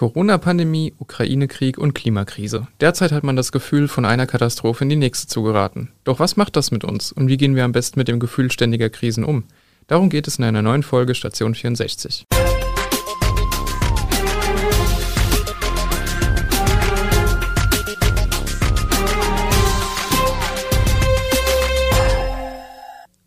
Corona-Pandemie, Ukraine-Krieg und Klimakrise. Derzeit hat man das Gefühl, von einer Katastrophe in die nächste zu geraten. Doch was macht das mit uns und wie gehen wir am besten mit dem Gefühl ständiger Krisen um? Darum geht es in einer neuen Folge Station 64.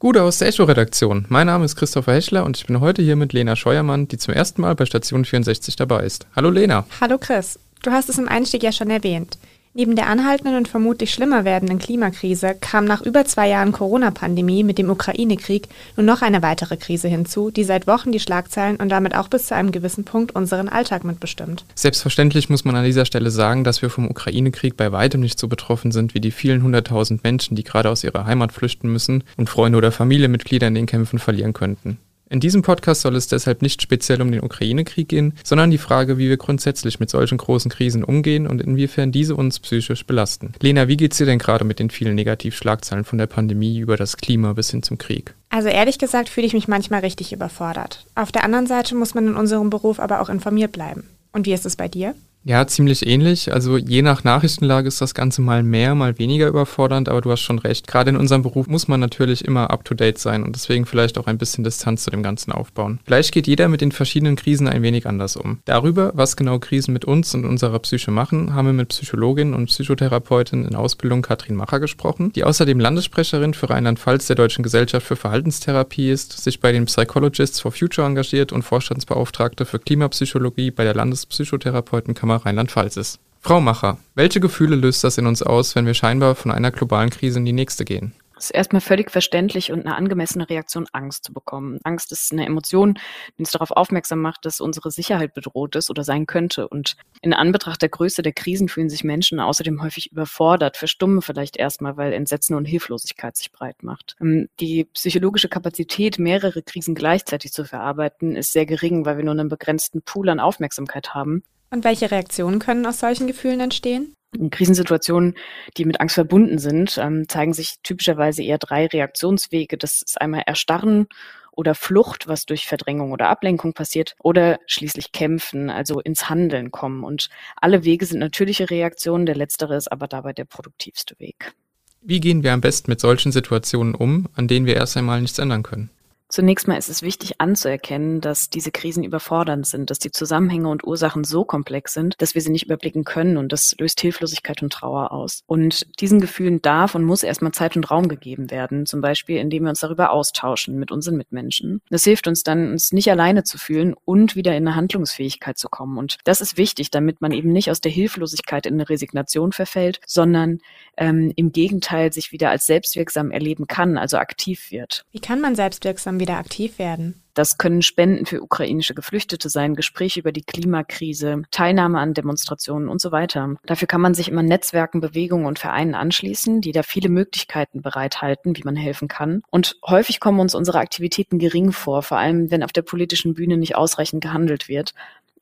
Gute aus der Echo-Redaktion. Mein Name ist Christopher Heschler und ich bin heute hier mit Lena Scheuermann, die zum ersten Mal bei Station 64 dabei ist. Hallo Lena. Hallo Chris. Du hast es im Einstieg ja schon erwähnt. Neben der anhaltenden und vermutlich schlimmer werdenden Klimakrise kam nach über zwei Jahren Corona-Pandemie mit dem Ukraine-Krieg nun noch eine weitere Krise hinzu, die seit Wochen die Schlagzeilen und damit auch bis zu einem gewissen Punkt unseren Alltag mitbestimmt. Selbstverständlich muss man an dieser Stelle sagen, dass wir vom Ukraine-Krieg bei weitem nicht so betroffen sind wie die vielen hunderttausend Menschen, die gerade aus ihrer Heimat flüchten müssen und Freunde oder Familienmitglieder in den Kämpfen verlieren könnten. In diesem Podcast soll es deshalb nicht speziell um den Ukraine-Krieg gehen, sondern die Frage, wie wir grundsätzlich mit solchen großen Krisen umgehen und inwiefern diese uns psychisch belasten. Lena, wie geht's dir denn gerade mit den vielen Negativschlagzeilen von der Pandemie über das Klima bis hin zum Krieg? Also ehrlich gesagt fühle ich mich manchmal richtig überfordert. Auf der anderen Seite muss man in unserem Beruf aber auch informiert bleiben. Und wie ist es bei dir? Ja, ziemlich ähnlich. Also je nach Nachrichtenlage ist das Ganze mal mehr, mal weniger überfordernd, aber du hast schon recht. Gerade in unserem Beruf muss man natürlich immer up-to-date sein und deswegen vielleicht auch ein bisschen Distanz zu dem Ganzen aufbauen. Vielleicht geht jeder mit den verschiedenen Krisen ein wenig anders um. Darüber, was genau Krisen mit uns und unserer Psyche machen, haben wir mit Psychologin und Psychotherapeutin in Ausbildung Katrin Macher gesprochen, die außerdem Landessprecherin für Rheinland-Pfalz der Deutschen Gesellschaft für Verhaltenstherapie ist, sich bei den Psychologists for Future engagiert und Vorstandsbeauftragte für Klimapsychologie bei der Landespsychotherapeutenkammer Rheinland-Pfalz ist. Frau Macher, welche Gefühle löst das in uns aus, wenn wir scheinbar von einer globalen Krise in die nächste gehen? Es ist erstmal völlig verständlich und eine angemessene Reaktion, Angst zu bekommen. Angst ist eine Emotion, die uns darauf aufmerksam macht, dass unsere Sicherheit bedroht ist oder sein könnte. Und in Anbetracht der Größe der Krisen fühlen sich Menschen außerdem häufig überfordert, verstummen vielleicht erstmal, weil Entsetzen und Hilflosigkeit sich breit macht. Ähm, die psychologische Kapazität, mehrere Krisen gleichzeitig zu verarbeiten, ist sehr gering, weil wir nur einen begrenzten Pool an Aufmerksamkeit haben. Und welche Reaktionen können aus solchen Gefühlen entstehen? In Krisensituationen, die mit Angst verbunden sind, ähm, zeigen sich typischerweise eher drei Reaktionswege. Das ist einmal Erstarren oder Flucht, was durch Verdrängung oder Ablenkung passiert, oder schließlich Kämpfen, also ins Handeln kommen. Und alle Wege sind natürliche Reaktionen, der letztere ist aber dabei der produktivste Weg. Wie gehen wir am besten mit solchen Situationen um, an denen wir erst einmal nichts ändern können? Zunächst mal ist es wichtig anzuerkennen, dass diese Krisen überfordernd sind, dass die Zusammenhänge und Ursachen so komplex sind, dass wir sie nicht überblicken können und das löst Hilflosigkeit und Trauer aus. Und diesen Gefühlen darf und muss erstmal Zeit und Raum gegeben werden, zum Beispiel indem wir uns darüber austauschen mit unseren Mitmenschen. Das hilft uns dann, uns nicht alleine zu fühlen und wieder in eine Handlungsfähigkeit zu kommen. Und das ist wichtig, damit man eben nicht aus der Hilflosigkeit in eine Resignation verfällt, sondern ähm, im Gegenteil sich wieder als selbstwirksam erleben kann, also aktiv wird. Wie kann man selbstwirksam wieder aktiv werden? Das können Spenden für ukrainische Geflüchtete sein, Gespräche über die Klimakrise, Teilnahme an Demonstrationen und so weiter. Dafür kann man sich immer Netzwerken, Bewegungen und Vereinen anschließen, die da viele Möglichkeiten bereithalten, wie man helfen kann. Und häufig kommen uns unsere Aktivitäten gering vor, vor allem wenn auf der politischen Bühne nicht ausreichend gehandelt wird.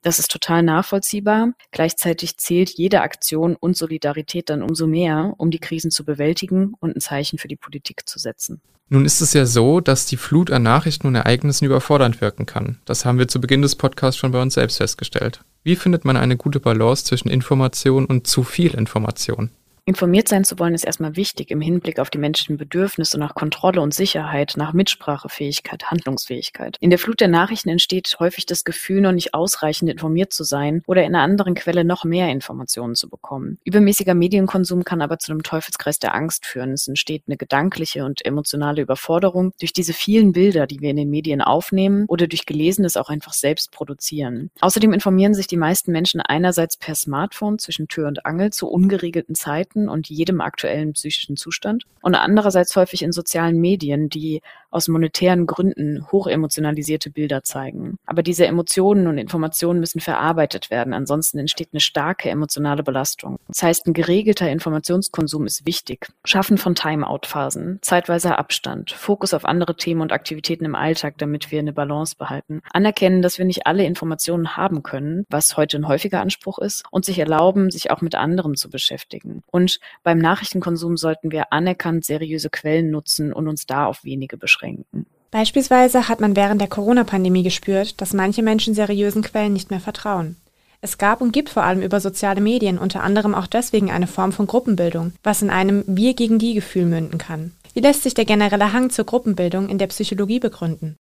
Das ist total nachvollziehbar. Gleichzeitig zählt jede Aktion und Solidarität dann umso mehr, um die Krisen zu bewältigen und ein Zeichen für die Politik zu setzen. Nun ist es ja so, dass die Flut an Nachrichten und Ereignissen überfordernd wirken kann. Das haben wir zu Beginn des Podcasts schon bei uns selbst festgestellt. Wie findet man eine gute Balance zwischen Information und zu viel Information? Informiert sein zu wollen ist erstmal wichtig im Hinblick auf die menschlichen Bedürfnisse nach Kontrolle und Sicherheit, nach Mitsprachefähigkeit, Handlungsfähigkeit. In der Flut der Nachrichten entsteht häufig das Gefühl, noch nicht ausreichend informiert zu sein oder in einer anderen Quelle noch mehr Informationen zu bekommen. Übermäßiger Medienkonsum kann aber zu einem Teufelskreis der Angst führen. Es entsteht eine gedankliche und emotionale Überforderung durch diese vielen Bilder, die wir in den Medien aufnehmen oder durch Gelesenes auch einfach selbst produzieren. Außerdem informieren sich die meisten Menschen einerseits per Smartphone zwischen Tür und Angel zu ungeregelten Zeiten Daten und jedem aktuellen psychischen Zustand und andererseits häufig in sozialen Medien, die aus monetären Gründen hochemotionalisierte Bilder zeigen. Aber diese Emotionen und Informationen müssen verarbeitet werden, ansonsten entsteht eine starke emotionale Belastung. Das heißt, ein geregelter Informationskonsum ist wichtig. Schaffen von Timeout-Phasen, zeitweiser Abstand, Fokus auf andere Themen und Aktivitäten im Alltag, damit wir eine Balance behalten. Anerkennen, dass wir nicht alle Informationen haben können, was heute ein häufiger Anspruch ist, und sich erlauben, sich auch mit anderem zu beschäftigen. Und beim Nachrichtenkonsum sollten wir anerkannt seriöse Quellen nutzen und uns da auf wenige beschränken. Beispielsweise hat man während der Corona-Pandemie gespürt, dass manche Menschen seriösen Quellen nicht mehr vertrauen. Es gab und gibt vor allem über soziale Medien unter anderem auch deswegen eine Form von Gruppenbildung, was in einem Wir gegen die Gefühl münden kann. Wie lässt sich der generelle Hang zur Gruppenbildung in der Psychologie begründen?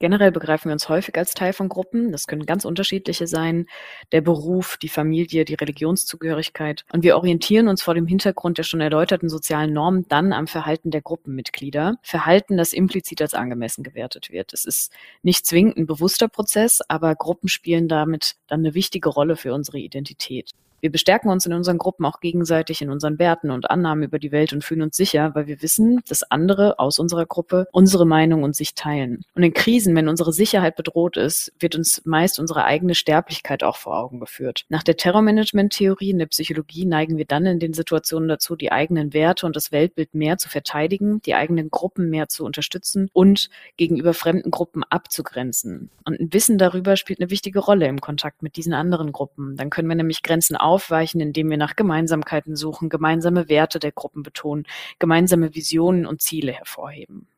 Generell begreifen wir uns häufig als Teil von Gruppen. Das können ganz unterschiedliche sein. Der Beruf, die Familie, die Religionszugehörigkeit. Und wir orientieren uns vor dem Hintergrund der schon erläuterten sozialen Normen dann am Verhalten der Gruppenmitglieder. Verhalten, das implizit als angemessen gewertet wird. Es ist nicht zwingend ein bewusster Prozess, aber Gruppen spielen damit dann eine wichtige Rolle für unsere Identität. Wir bestärken uns in unseren Gruppen auch gegenseitig in unseren Werten und Annahmen über die Welt und fühlen uns sicher, weil wir wissen, dass andere aus unserer Gruppe unsere Meinung und sich teilen. Und in Krisen, wenn unsere Sicherheit bedroht ist, wird uns meist unsere eigene Sterblichkeit auch vor Augen geführt. Nach der Terrormanagement-Theorie in der Psychologie neigen wir dann in den Situationen dazu, die eigenen Werte und das Weltbild mehr zu verteidigen, die eigenen Gruppen mehr zu unterstützen und gegenüber fremden Gruppen abzugrenzen. Und ein Wissen darüber spielt eine wichtige Rolle im Kontakt mit diesen anderen Gruppen. Dann können wir nämlich Grenzen auf aufweichen, indem wir nach Gemeinsamkeiten suchen, gemeinsame Werte der Gruppen betonen, gemeinsame Visionen und Ziele hervorheben.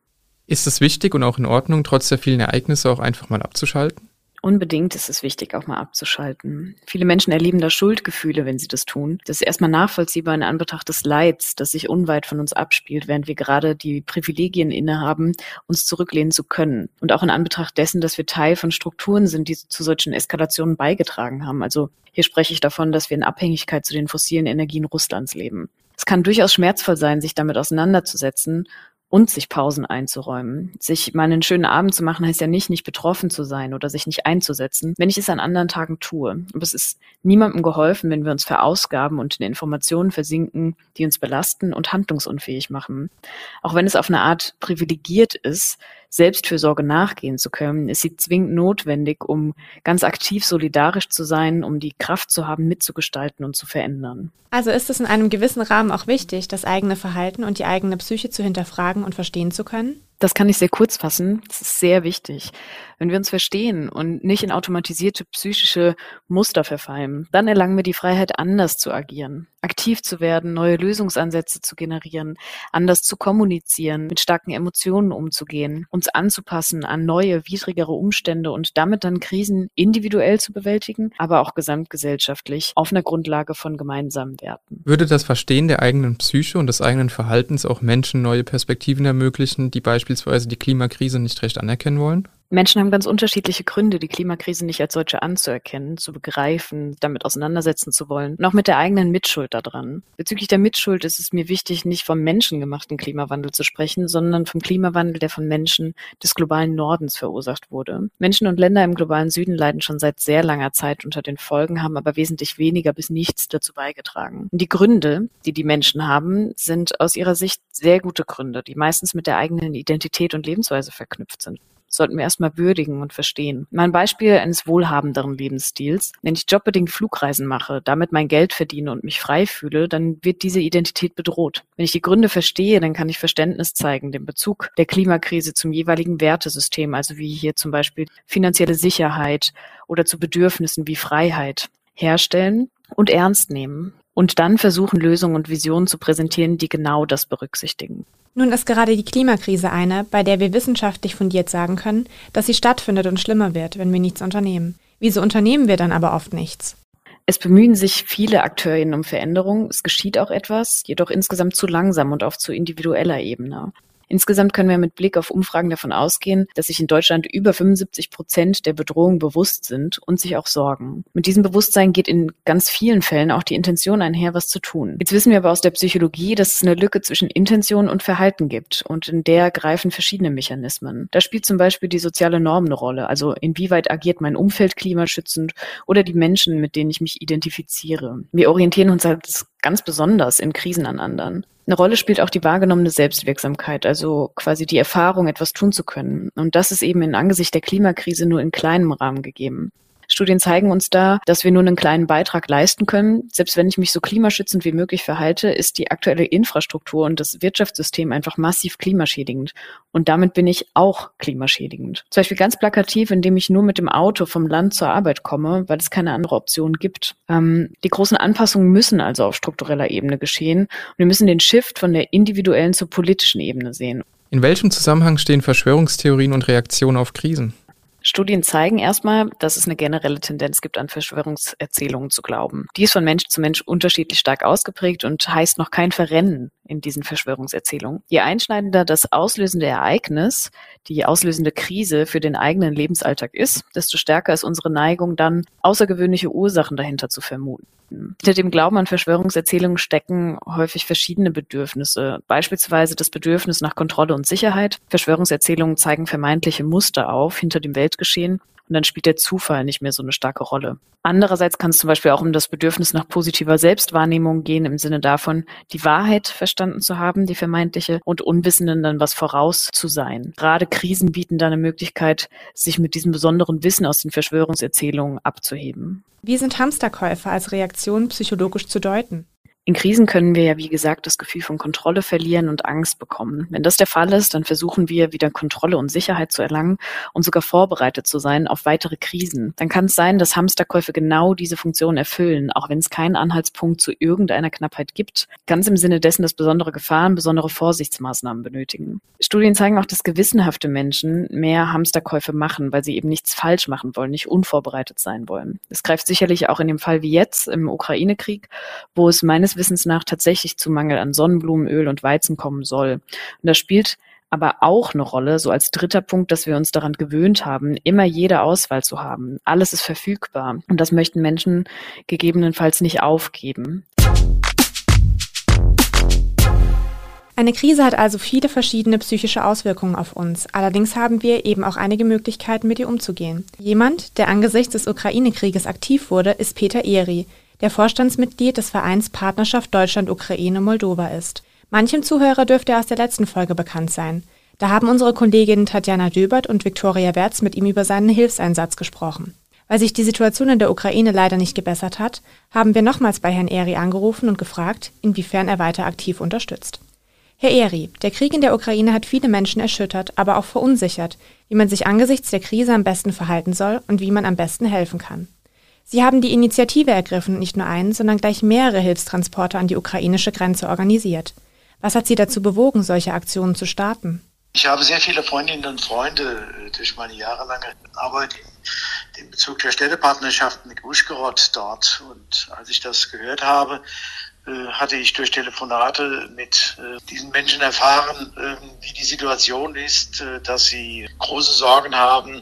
Ist es wichtig und auch in Ordnung, trotz der vielen Ereignisse auch einfach mal abzuschalten? Unbedingt ist es wichtig, auch mal abzuschalten. Viele Menschen erleben da Schuldgefühle, wenn sie das tun. Das ist erstmal nachvollziehbar in Anbetracht des Leids, das sich unweit von uns abspielt, während wir gerade die Privilegien innehaben, uns zurücklehnen zu können. Und auch in Anbetracht dessen, dass wir Teil von Strukturen sind, die zu solchen Eskalationen beigetragen haben. Also hier spreche ich davon, dass wir in Abhängigkeit zu den fossilen Energien Russlands leben. Es kann durchaus schmerzvoll sein, sich damit auseinanderzusetzen und sich Pausen einzuräumen. Sich mal einen schönen Abend zu machen, heißt ja nicht, nicht betroffen zu sein oder sich nicht einzusetzen, wenn ich es an anderen Tagen tue. Aber es ist niemandem geholfen, wenn wir uns verausgaben und in Informationen versinken, die uns belasten und handlungsunfähig machen. Auch wenn es auf eine Art privilegiert ist, Selbstfürsorge nachgehen zu können, ist sie zwingend notwendig, um ganz aktiv solidarisch zu sein, um die Kraft zu haben, mitzugestalten und zu verändern. Also ist es in einem gewissen Rahmen auch wichtig, das eigene Verhalten und die eigene Psyche zu hinterfragen und verstehen zu können? Das kann ich sehr kurz fassen. Das ist sehr wichtig. Wenn wir uns verstehen und nicht in automatisierte psychische Muster verfallen, dann erlangen wir die Freiheit, anders zu agieren, aktiv zu werden, neue Lösungsansätze zu generieren, anders zu kommunizieren, mit starken Emotionen umzugehen, uns anzupassen an neue, widrigere Umstände und damit dann Krisen individuell zu bewältigen, aber auch gesamtgesellschaftlich auf einer Grundlage von gemeinsamen Werten. Würde das Verstehen der eigenen Psyche und des eigenen Verhaltens auch Menschen neue Perspektiven ermöglichen, die beispielsweise beispielsweise die Klimakrise nicht recht anerkennen wollen? Menschen haben ganz unterschiedliche Gründe, die Klimakrise nicht als solche anzuerkennen, zu begreifen, damit auseinandersetzen zu wollen auch mit der eigenen Mitschuld daran. Bezüglich der Mitschuld ist es mir wichtig, nicht vom menschengemachten Klimawandel zu sprechen, sondern vom Klimawandel, der von Menschen des globalen Nordens verursacht wurde. Menschen und Länder im globalen Süden leiden schon seit sehr langer Zeit unter den Folgen, haben aber wesentlich weniger bis nichts dazu beigetragen. Die Gründe, die die Menschen haben, sind aus ihrer Sicht sehr gute Gründe, die meistens mit der eigenen Identität und Lebensweise verknüpft sind sollten wir erstmal würdigen und verstehen. Mein Beispiel eines wohlhabenderen Lebensstils. Wenn ich jobbedingt Flugreisen mache, damit mein Geld verdiene und mich frei fühle, dann wird diese Identität bedroht. Wenn ich die Gründe verstehe, dann kann ich Verständnis zeigen, den Bezug der Klimakrise zum jeweiligen Wertesystem, also wie hier zum Beispiel finanzielle Sicherheit oder zu Bedürfnissen wie Freiheit herstellen und ernst nehmen und dann versuchen, Lösungen und Visionen zu präsentieren, die genau das berücksichtigen. Nun ist gerade die Klimakrise eine, bei der wir wissenschaftlich fundiert sagen können, dass sie stattfindet und schlimmer wird, wenn wir nichts unternehmen. Wieso unternehmen wir dann aber oft nichts? Es bemühen sich viele AkteurInnen um Veränderung. Es geschieht auch etwas, jedoch insgesamt zu langsam und auf zu individueller Ebene. Insgesamt können wir mit Blick auf Umfragen davon ausgehen, dass sich in Deutschland über 75 Prozent der Bedrohung bewusst sind und sich auch sorgen. Mit diesem Bewusstsein geht in ganz vielen Fällen auch die Intention einher, was zu tun. Jetzt wissen wir aber aus der Psychologie, dass es eine Lücke zwischen Intention und Verhalten gibt und in der greifen verschiedene Mechanismen. Da spielt zum Beispiel die soziale Norm eine Rolle, also inwieweit agiert mein Umfeld klimaschützend oder die Menschen, mit denen ich mich identifiziere. Wir orientieren uns als ganz besonders in Krisen an anderen. Eine Rolle spielt auch die wahrgenommene Selbstwirksamkeit, also quasi die Erfahrung, etwas tun zu können. Und das ist eben in Angesicht der Klimakrise nur in kleinem Rahmen gegeben. Studien zeigen uns da, dass wir nur einen kleinen Beitrag leisten können. Selbst wenn ich mich so klimaschützend wie möglich verhalte, ist die aktuelle Infrastruktur und das Wirtschaftssystem einfach massiv klimaschädigend. Und damit bin ich auch klimaschädigend. Zum Beispiel ganz plakativ, indem ich nur mit dem Auto vom Land zur Arbeit komme, weil es keine andere Option gibt. Ähm, die großen Anpassungen müssen also auf struktureller Ebene geschehen. Und wir müssen den Shift von der individuellen zur politischen Ebene sehen. In welchem Zusammenhang stehen Verschwörungstheorien und Reaktionen auf Krisen? Studien zeigen erstmal, dass es eine generelle Tendenz gibt, an Verschwörungserzählungen zu glauben. Die ist von Mensch zu Mensch unterschiedlich stark ausgeprägt und heißt noch kein Verrennen in diesen Verschwörungserzählungen. Je einschneidender das auslösende Ereignis, die auslösende Krise für den eigenen Lebensalltag ist, desto stärker ist unsere Neigung dann, außergewöhnliche Ursachen dahinter zu vermuten. Hinter dem Glauben an Verschwörungserzählungen stecken häufig verschiedene Bedürfnisse, beispielsweise das Bedürfnis nach Kontrolle und Sicherheit. Verschwörungserzählungen zeigen vermeintliche Muster auf hinter dem Weltgeschehen und dann spielt der Zufall nicht mehr so eine starke Rolle. Andererseits kann es zum Beispiel auch um das Bedürfnis nach positiver Selbstwahrnehmung gehen, im Sinne davon, die Wahrheit verstanden zu haben, die vermeintliche, und Unwissenden dann was voraus zu sein. Gerade Krisen bieten da eine Möglichkeit, sich mit diesem besonderen Wissen aus den Verschwörungserzählungen abzuheben. Wie sind Hamsterkäufe als Reaktion psychologisch zu deuten? In Krisen können wir ja, wie gesagt, das Gefühl von Kontrolle verlieren und Angst bekommen. Wenn das der Fall ist, dann versuchen wir wieder Kontrolle und Sicherheit zu erlangen und sogar vorbereitet zu sein auf weitere Krisen. Dann kann es sein, dass Hamsterkäufe genau diese Funktion erfüllen, auch wenn es keinen Anhaltspunkt zu irgendeiner Knappheit gibt. Ganz im Sinne dessen, dass besondere Gefahren besondere Vorsichtsmaßnahmen benötigen. Studien zeigen auch, dass gewissenhafte Menschen mehr Hamsterkäufe machen, weil sie eben nichts falsch machen wollen, nicht unvorbereitet sein wollen. Es greift sicherlich auch in dem Fall wie jetzt im Ukraine-Krieg, wo es meines Wissens nach tatsächlich zu Mangel an Sonnenblumenöl und Weizen kommen soll. Und das spielt aber auch eine Rolle, so als dritter Punkt, dass wir uns daran gewöhnt haben, immer jede Auswahl zu haben. Alles ist verfügbar. Und das möchten Menschen gegebenenfalls nicht aufgeben. Eine Krise hat also viele verschiedene psychische Auswirkungen auf uns. Allerdings haben wir eben auch einige Möglichkeiten, mit ihr umzugehen. Jemand, der angesichts des Ukraine-Krieges aktiv wurde, ist Peter Ehri der Vorstandsmitglied des Vereins Partnerschaft Deutschland-Ukraine-Moldova ist. Manchem Zuhörer dürfte er aus der letzten Folge bekannt sein. Da haben unsere Kolleginnen Tatjana Döbert und Viktoria Wertz mit ihm über seinen Hilfseinsatz gesprochen. Weil sich die Situation in der Ukraine leider nicht gebessert hat, haben wir nochmals bei Herrn Eri angerufen und gefragt, inwiefern er weiter aktiv unterstützt. Herr Eri, der Krieg in der Ukraine hat viele Menschen erschüttert, aber auch verunsichert, wie man sich angesichts der Krise am besten verhalten soll und wie man am besten helfen kann. Sie haben die Initiative ergriffen und nicht nur einen, sondern gleich mehrere Hilfstransporte an die ukrainische Grenze organisiert. Was hat Sie dazu bewogen, solche Aktionen zu starten? Ich habe sehr viele Freundinnen und Freunde äh, durch meine jahrelange Arbeit in Bezug der Städtepartnerschaft mit Uschgorod dort. Und als ich das gehört habe, hatte ich durch Telefonate mit äh, diesen Menschen erfahren, ähm, wie die Situation ist, äh, dass sie große Sorgen haben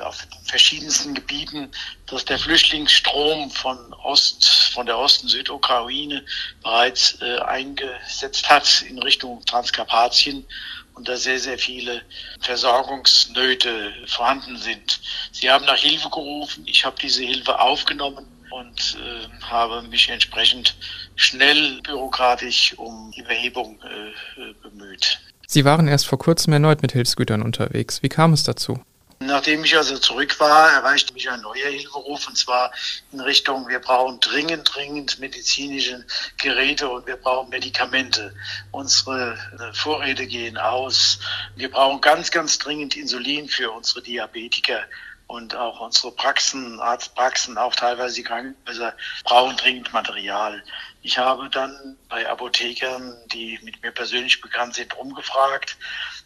auf verschiedensten Gebieten, dass der Flüchtlingsstrom von Ost, von der Ost- und Südukraine bereits eingesetzt hat in Richtung Transkarpatien und da sehr, sehr viele Versorgungsnöte vorhanden sind. Sie haben nach Hilfe gerufen. Ich habe diese Hilfe aufgenommen und äh, habe mich entsprechend schnell bürokratisch um die Behebung äh, bemüht. Sie waren erst vor kurzem erneut mit Hilfsgütern unterwegs. Wie kam es dazu? Nachdem ich also zurück war, erreichte mich ein neuer Hilferuf und zwar in Richtung, wir brauchen dringend, dringend medizinische Geräte und wir brauchen Medikamente. Unsere äh, Vorräte gehen aus. Wir brauchen ganz, ganz dringend Insulin für unsere Diabetiker und auch unsere Praxen, Arztpraxen, auch teilweise die Krankenhäuser brauchen dringend Material. Ich habe dann bei Apothekern, die mit mir persönlich bekannt sind, rumgefragt.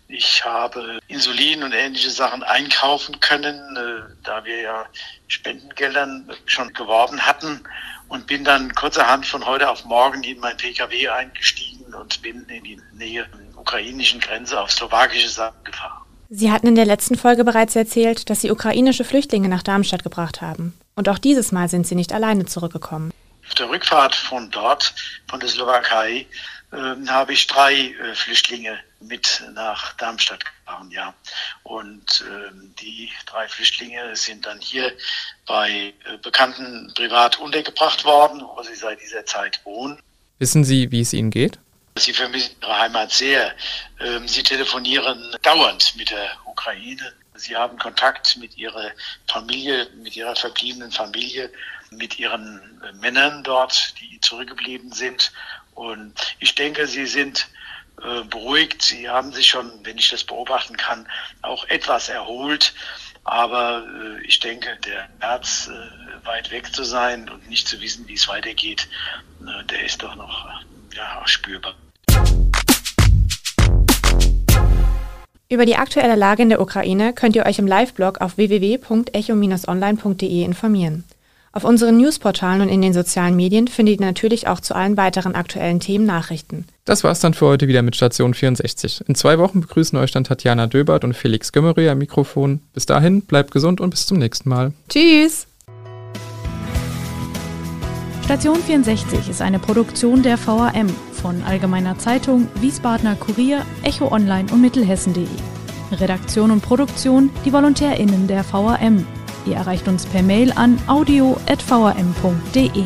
Ich habe Insulin und ähnliche Sachen einkaufen können, äh, da wir ja Spendengeldern schon geworben hatten und bin dann kurzerhand von heute auf morgen in mein PKW eingestiegen und bin in die Nähe der ukrainischen Grenze auf slowakische Seite gefahren. Sie hatten in der letzten Folge bereits erzählt, dass Sie ukrainische Flüchtlinge nach Darmstadt gebracht haben. Und auch dieses Mal sind Sie nicht alleine zurückgekommen. Auf der Rückfahrt von dort, von der Slowakei, äh, habe ich drei äh, Flüchtlinge mit nach Darmstadt gefahren, ja. Und äh, die drei Flüchtlinge sind dann hier bei äh, Bekannten privat untergebracht worden, wo sie seit dieser Zeit wohnen. Wissen Sie, wie es Ihnen geht? Sie vermissen ihre Heimat sehr. Ähm, sie telefonieren dauernd mit der Ukraine. Sie haben Kontakt mit ihrer Familie, mit ihrer verbliebenen Familie, mit ihren äh, Männern dort, die zurückgeblieben sind. Und ich denke, sie sind äh, beruhigt. Sie haben sich schon, wenn ich das beobachten kann, auch etwas erholt. Aber äh, ich denke, der März weit weg zu sein und nicht zu wissen, wie es weitergeht, der ist doch noch ja, spürbar. Über die aktuelle Lage in der Ukraine könnt ihr euch im Live-Blog auf www.echo-online.de informieren. Auf unseren Newsportalen und in den sozialen Medien findet ihr natürlich auch zu allen weiteren aktuellen Themen Nachrichten. Das war's dann für heute wieder mit Station 64. In zwei Wochen begrüßen euch dann Tatjana Döbert und Felix Gömmery am Mikrofon. Bis dahin, bleibt gesund und bis zum nächsten Mal. Tschüss! Station 64 ist eine Produktion der VAM von Allgemeiner Zeitung, Wiesbadener Kurier, Echo Online und Mittelhessen.de. Redaktion und Produktion die VolontärInnen der VAM. Ihr erreicht uns per Mail an audio.vam.de.